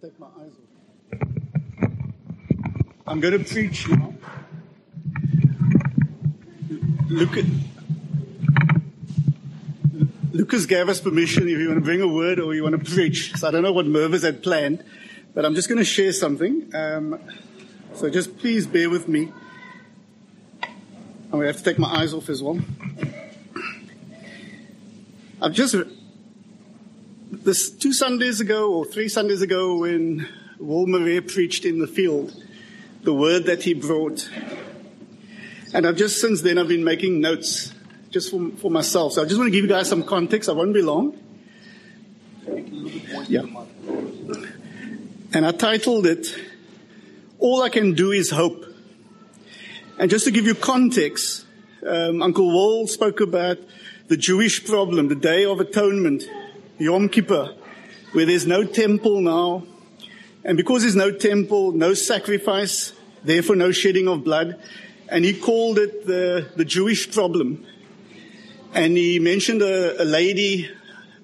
to take my eyes off. I'm going to preach now. Look at. Lucas gave us permission if you want to bring a word or you want to preach. So I don't know what Mervis had planned, but I'm just going to share something. Um, so just please bear with me. I'm going to have to take my eyes off as well. I've just this two Sundays ago or three Sundays ago when Murray preached in the field, the word that he brought. And I've just since then I've been making notes just for, for myself. So I just want to give you guys some context. I won't be long. Yeah. And I titled it, All I Can Do Is Hope. And just to give you context, um, Uncle Wall spoke about the Jewish problem, the Day of Atonement, Yom Kippur, where there's no temple now. And because there's no temple, no sacrifice, therefore no shedding of blood. And he called it the, the Jewish problem. And he mentioned a, a lady,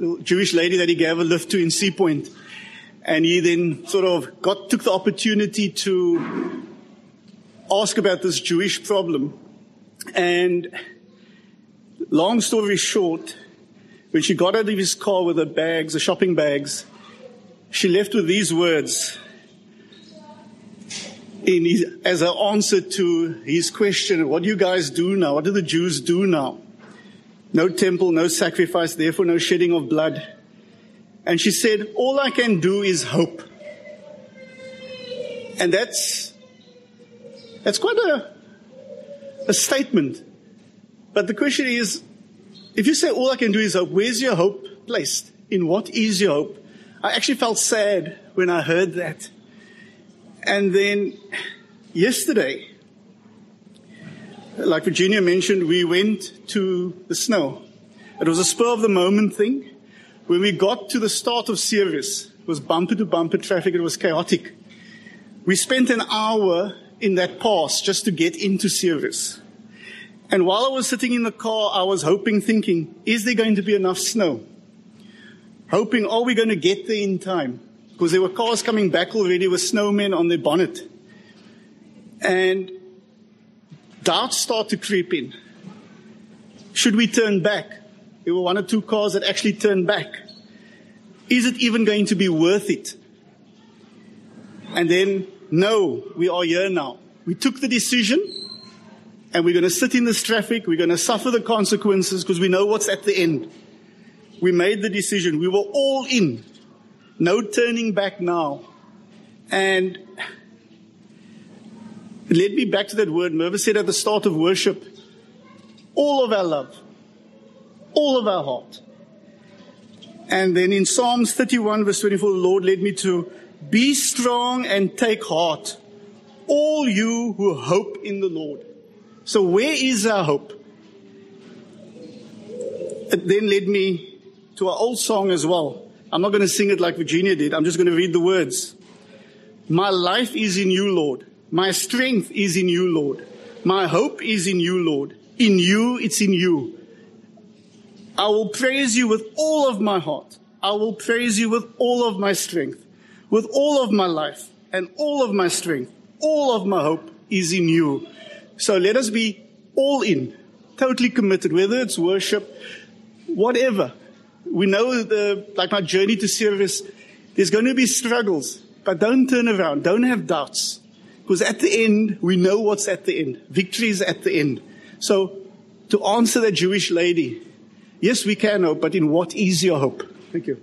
a Jewish lady that he gave a lift to in Sea. And he then sort of got, took the opportunity to ask about this Jewish problem. And long story short, when she got out of his car with her bags, the shopping bags, she left with these words his, as an answer to his question, what do you guys do now? What do the Jews do now? No temple, no sacrifice, therefore no shedding of blood. And she said, all I can do is hope. And that's, that's quite a, a statement. But the question is, if you say all I can do is hope, where's your hope placed? In what is your hope? I actually felt sad when I heard that. And then yesterday, like Virginia mentioned, we went to the snow. It was a spur of the moment thing. When we got to the start of Ceres, it was bumper to bumper traffic. It was chaotic. We spent an hour in that pass just to get into Ceres. And while I was sitting in the car, I was hoping, thinking, is there going to be enough snow? Hoping, are we going to get there in time? Because there were cars coming back already with snowmen on their bonnet. And doubts start to creep in. Should we turn back? There were one or two cars that actually turned back. Is it even going to be worth it? And then, no, we are here now. We took the decision and we're going to sit in this traffic. We're going to suffer the consequences because we know what's at the end. We made the decision. We were all in. No turning back now. And it led me back to that word Mervis said at the start of worship. All of our love. All of our heart. And then in Psalms 31 verse 24, the Lord led me to be strong and take heart. All you who hope in the Lord. So where is our hope? It then led me to an old song as well. I'm not going to sing it like Virginia did. I'm just going to read the words. My life is in you, Lord. My strength is in you, Lord. My hope is in you, Lord. In you, it's in you. I will praise you with all of my heart. I will praise you with all of my strength, with all of my life and all of my strength. All of my hope is in you. So let us be all in, totally committed, whether it's worship, whatever. We know the, like my journey to service, there's going to be struggles, but don't turn around. Don't have doubts. Because at the end, we know what's at the end. Victory is at the end. So to answer that Jewish lady, yes, we can hope, but in what is your hope? Thank you.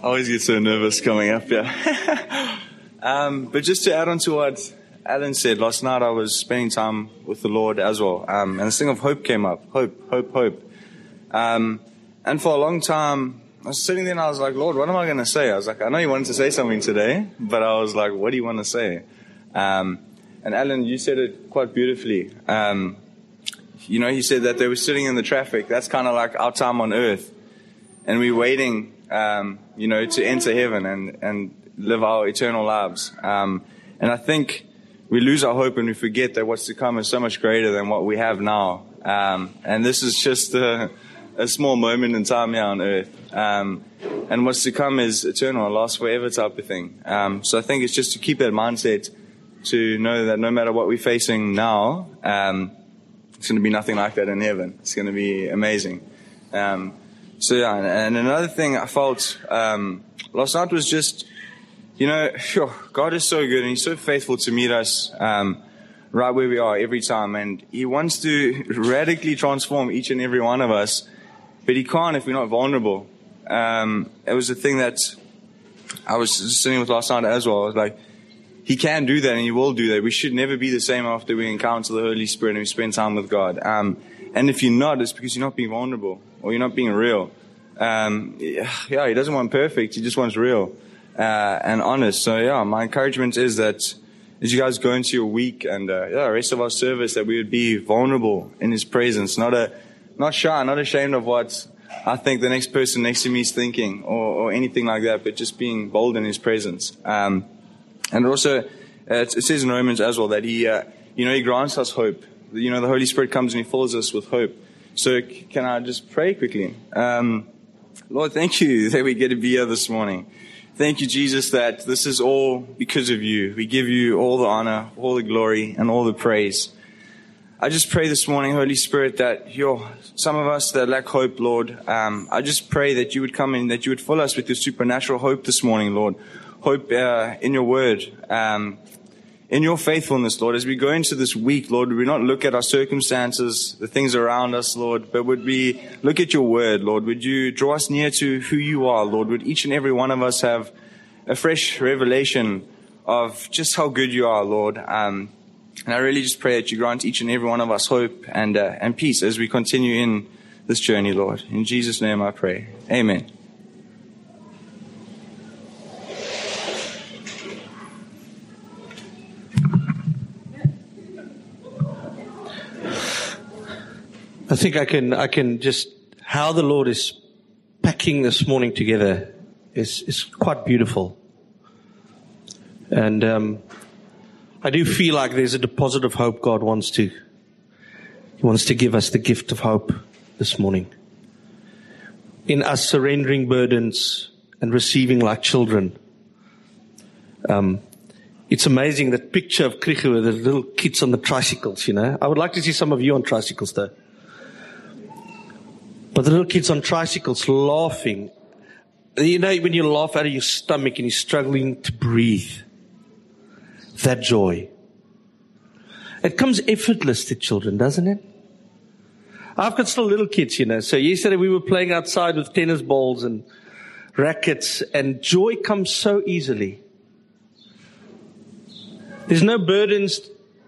I always get so nervous coming up here. um, but just to add on to what Alan said, last night I was spending time with the Lord as well. Um, and this thing of hope came up. Hope, hope, hope. Um, and for a long time, I was sitting there and I was like, Lord, what am I going to say? I was like, I know you wanted to say something today, but I was like, what do you want to say? Um, and Alan, you said it quite beautifully. Um, you know, he said that they were sitting in the traffic. That's kind of like our time on earth. And we're waiting um, you know, to enter heaven and, and live our eternal lives. Um, and I think we lose our hope and we forget that what's to come is so much greater than what we have now. Um, and this is just a, a, small moment in time here on earth. Um, and what's to come is eternal and lasts forever type of thing. Um, so I think it's just to keep that mindset to know that no matter what we're facing now, um, it's going to be nothing like that in heaven. It's going to be amazing. Um, so yeah, and another thing I felt um, last night was just, you know, God is so good and He's so faithful to meet us um, right where we are every time, and He wants to radically transform each and every one of us, but He can't if we're not vulnerable. Um, it was a thing that I was sitting with last night as well. I was like, he can do that and He will do that. We should never be the same after we encounter the Holy Spirit and we spend time with God. Um, and if you're not, it's because you're not being vulnerable or you're not being real. Um, yeah, He doesn't want perfect. He just wants real uh, and honest. So yeah, my encouragement is that as you guys go into your week and uh, yeah, the rest of our service, that we would be vulnerable in His presence, not a, not shy, not ashamed of what I think the next person next to me is thinking or, or anything like that, but just being bold in His presence. Um, and also, uh, it, says in Romans as well that He, uh, you know, He grants us hope. You know, the Holy Spirit comes and He fills us with hope. So can I just pray quickly? Um, Lord, thank you that we get to be here this morning. Thank you, Jesus, that this is all because of you. We give you all the honor, all the glory, and all the praise. I just pray this morning, Holy Spirit, that you're some of us that lack hope, Lord. Um, I just pray that you would come in, that you would fill us with your supernatural hope this morning, Lord hope uh, in your word, um, in your faithfulness, Lord. As we go into this week, Lord, we not look at our circumstances, the things around us, Lord, but would we look at your word, Lord? Would you draw us near to who you are, Lord? Would each and every one of us have a fresh revelation of just how good you are, Lord? Um, and I really just pray that you grant each and every one of us hope and, uh, and peace as we continue in this journey, Lord. In Jesus' name I pray. Amen. I think I can, I can just, how the Lord is packing this morning together is, is quite beautiful. And, um, I do feel like there's a deposit of hope God wants to, He wants to give us the gift of hope this morning. In us surrendering burdens and receiving like children. Um, it's amazing that picture of Kriche with the little kids on the tricycles, you know. I would like to see some of you on tricycles though. But the little kids on tricycles laughing. You know, when you laugh out of your stomach and you're struggling to breathe, that joy. It comes effortless to children, doesn't it? I've got still little kids, you know. So yesterday we were playing outside with tennis balls and rackets and joy comes so easily. There's no burdens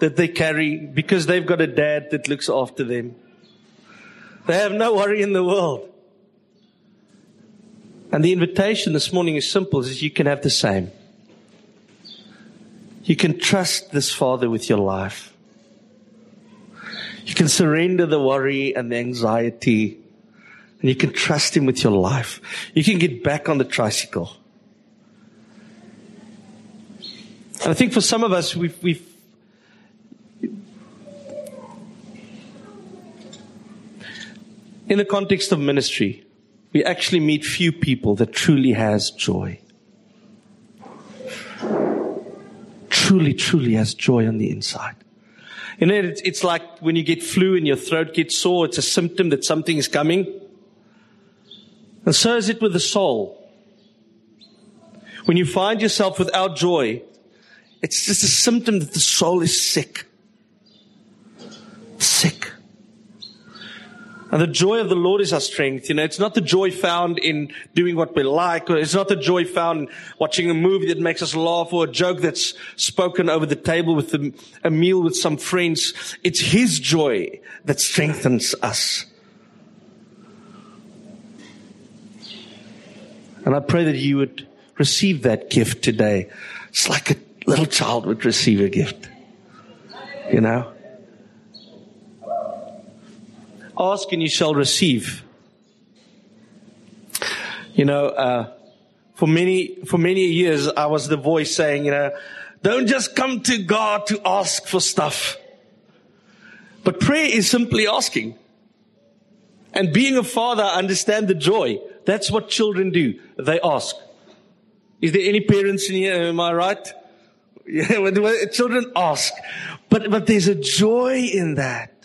that they carry because they've got a dad that looks after them. They have no worry in the world. And the invitation this morning is simple, is you can have the same. You can trust this Father with your life. You can surrender the worry and the anxiety and you can trust Him with your life. You can get back on the tricycle. And I think for some of us, we've, we've in the context of ministry, we actually meet few people that truly has joy. Truly, truly has joy on the inside. You know, it's, it's like when you get flu and your throat gets sore, it's a symptom that something is coming. And so is it with the soul. When you find yourself without joy, it's just a symptom that the soul is sick. And the joy of the Lord is our strength. You know, it's not the joy found in doing what we like, or it's not the joy found in watching a movie that makes us laugh, or a joke that's spoken over the table with a, a meal with some friends. It's His joy that strengthens us. And I pray that you would receive that gift today. It's like a little child would receive a gift. You know? Ask and you shall receive. You know, uh, for many, for many years, I was the voice saying, you know, Don't just come to God to ask for stuff. But prayer is simply asking. And being a father, I understand the joy. That's what children do. They ask. Is there any parents in here? Am I right? Children ask. But, but there's a joy in that.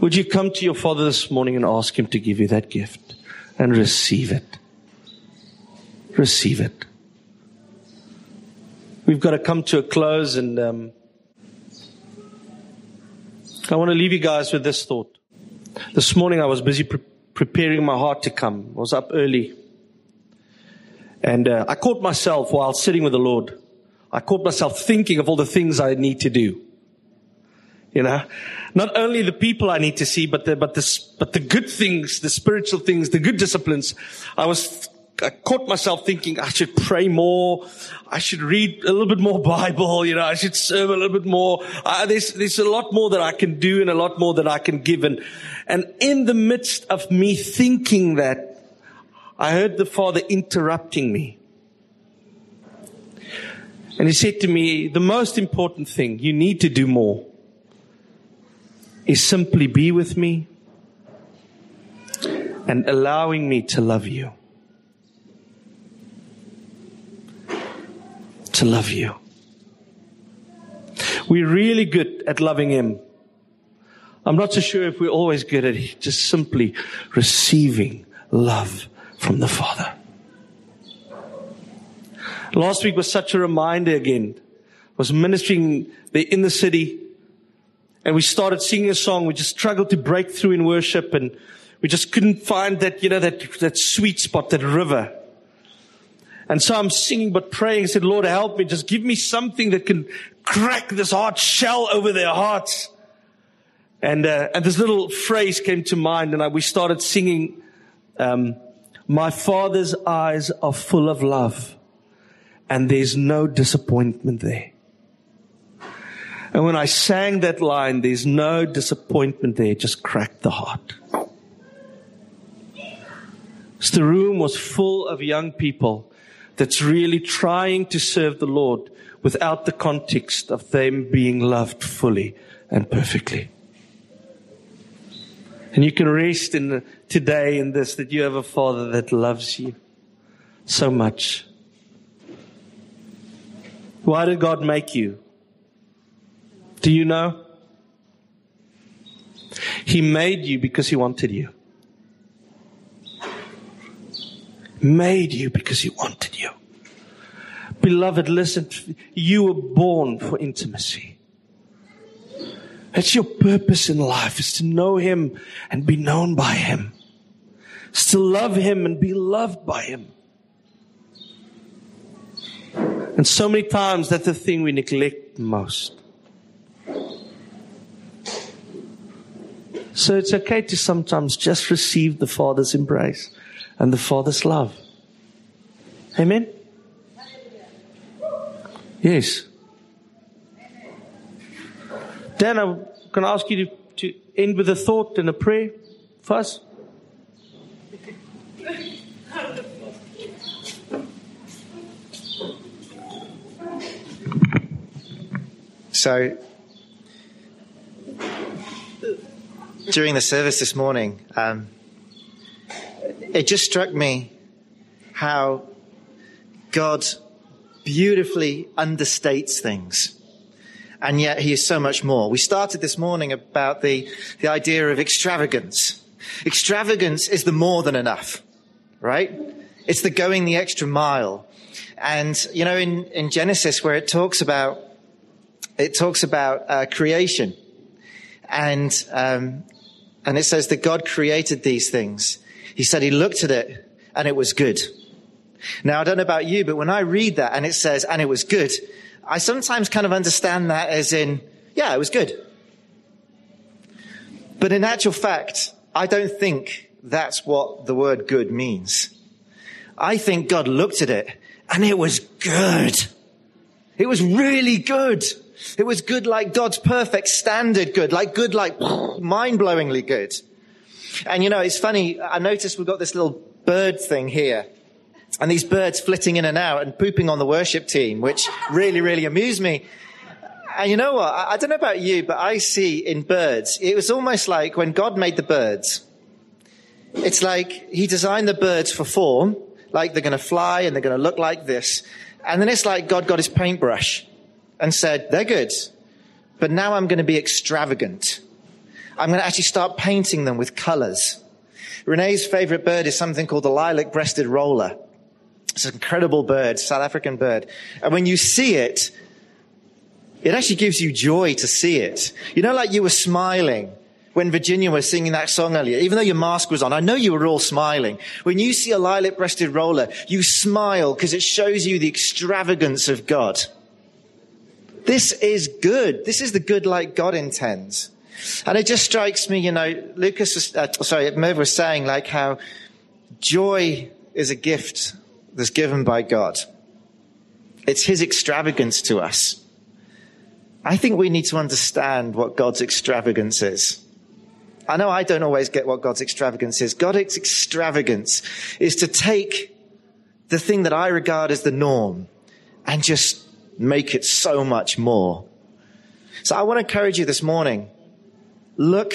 Would you come to your father this morning and ask him to give you that gift and receive it? Receive it. We've got to come to a close and, um, I want to leave you guys with this thought. This morning I was busy pre- preparing my heart to come. I was up early. And uh, I caught myself while sitting with the Lord. I caught myself thinking of all the things I need to do. You know, not only the people I need to see, but the, but the, but the good things, the spiritual things, the good disciplines. I was, I caught myself thinking I should pray more. I should read a little bit more Bible. You know, I should serve a little bit more. Uh, there's, there's a lot more that I can do and a lot more that I can give. And, and in the midst of me thinking that, I heard the Father interrupting me. And he said to me, the most important thing you need to do more is simply be with me and allowing me to love you. To love you. We're really good at loving Him. I'm not so sure if we're always good at just simply receiving love from the Father. Last week was such a reminder again. I was ministering in the city and we started singing a song. We just struggled to break through in worship and we just couldn't find that, you know, that, that sweet spot, that river. And so I'm singing but praying. I said, Lord, help me. Just give me something that can crack this hard shell over their hearts. And, uh, and this little phrase came to mind and I, we started singing, um, my father's eyes are full of love and there's no disappointment there. And when I sang that line, there's no disappointment there, it just cracked the heart. So the room was full of young people that's really trying to serve the Lord without the context of them being loved fully and perfectly. And you can rest in today in this that you have a father that loves you so much. Why did God make you? Do you know? He made you because he wanted you. Made you because he wanted you. Beloved, listen, you were born for intimacy. That's your purpose in life is to know Him and be known by Him. It's to love Him and be loved by Him. And so many times that's the thing we neglect most. So it's okay to sometimes just receive the Father's embrace and the Father's love. Amen? Yes. Dan, I'm going to ask you to, to end with a thought and a prayer first. So, during the service this morning, um, it just struck me how God beautifully understates things and yet he is so much more. We started this morning about the, the idea of extravagance. Extravagance is the more than enough, right? It's the going the extra mile. And, you know, in, in Genesis where it talks about, it talks about uh, creation and, um, and it says that God created these things. He said he looked at it and it was good. Now, I don't know about you, but when I read that and it says, and it was good, I sometimes kind of understand that as in, yeah, it was good. But in actual fact, I don't think that's what the word good means. I think God looked at it and it was good. It was really good. It was good like God's perfect standard good, like good, like mind blowingly good. And you know, it's funny. I noticed we've got this little bird thing here. and these birds flitting in and out and pooping on the worship team, which really, really amused me. And you know what? I, I don't know about you, but I see in birds, it was almost like when God made the birds, it's like he designed the birds for form, like they're going to fly and they're going to look like this. And then it's like God got his paintbrush and said, they're good, but now I'm going to be extravagant. I'm going to actually start painting them with colors. Renee's favorite bird is something called the lilac breasted roller. It's an incredible bird, South African bird. And when you see it, it actually gives you joy to see it. You know, like you were smiling when Virginia was singing that song earlier, even though your mask was on, I know you were all smiling. When you see a lilac breasted roller, you smile because it shows you the extravagance of God. This is good. This is the good like God intends. And it just strikes me, you know, Lucas was, uh, sorry, Merv was saying like how joy is a gift that's given by God. It's his extravagance to us. I think we need to understand what God's extravagance is. I know I don't always get what God's extravagance is. God's extravagance is to take the thing that I regard as the norm and just make it so much more. So I want to encourage you this morning. Look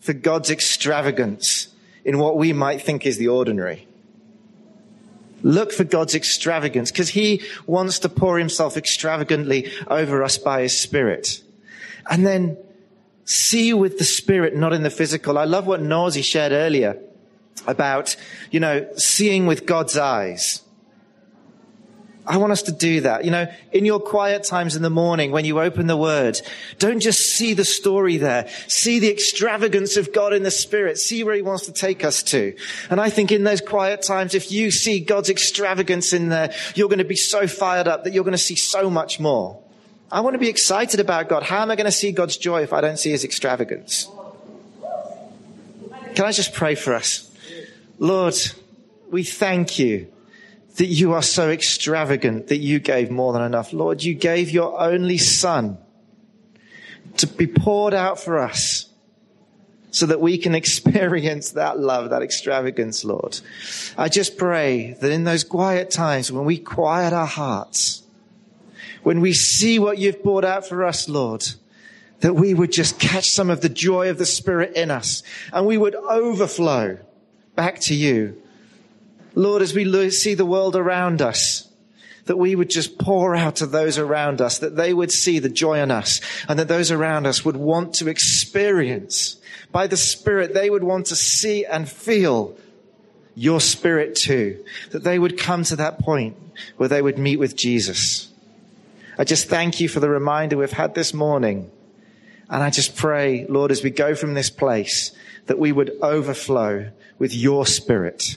for God's extravagance in what we might think is the ordinary. Look for God's extravagance because he wants to pour himself extravagantly over us by his spirit. And then see with the spirit, not in the physical. I love what Nazi shared earlier about, you know, seeing with God's eyes. I want us to do that. You know, in your quiet times in the morning when you open the word, don't just see the story there. See the extravagance of God in the spirit. See where he wants to take us to. And I think in those quiet times, if you see God's extravagance in there, you're going to be so fired up that you're going to see so much more. I want to be excited about God. How am I going to see God's joy if I don't see his extravagance? Can I just pray for us? Lord, we thank you that you are so extravagant that you gave more than enough. Lord, you gave your only son to be poured out for us so that we can experience that love, that extravagance, Lord. I just pray that in those quiet times when we quiet our hearts, when we see what you've poured out for us, Lord, that we would just catch some of the joy of the Spirit in us and we would overflow back to you Lord, as we see the world around us, that we would just pour out to those around us, that they would see the joy in us, and that those around us would want to experience by the Spirit, they would want to see and feel your Spirit too, that they would come to that point where they would meet with Jesus. I just thank you for the reminder we've had this morning. And I just pray, Lord, as we go from this place, that we would overflow with your Spirit.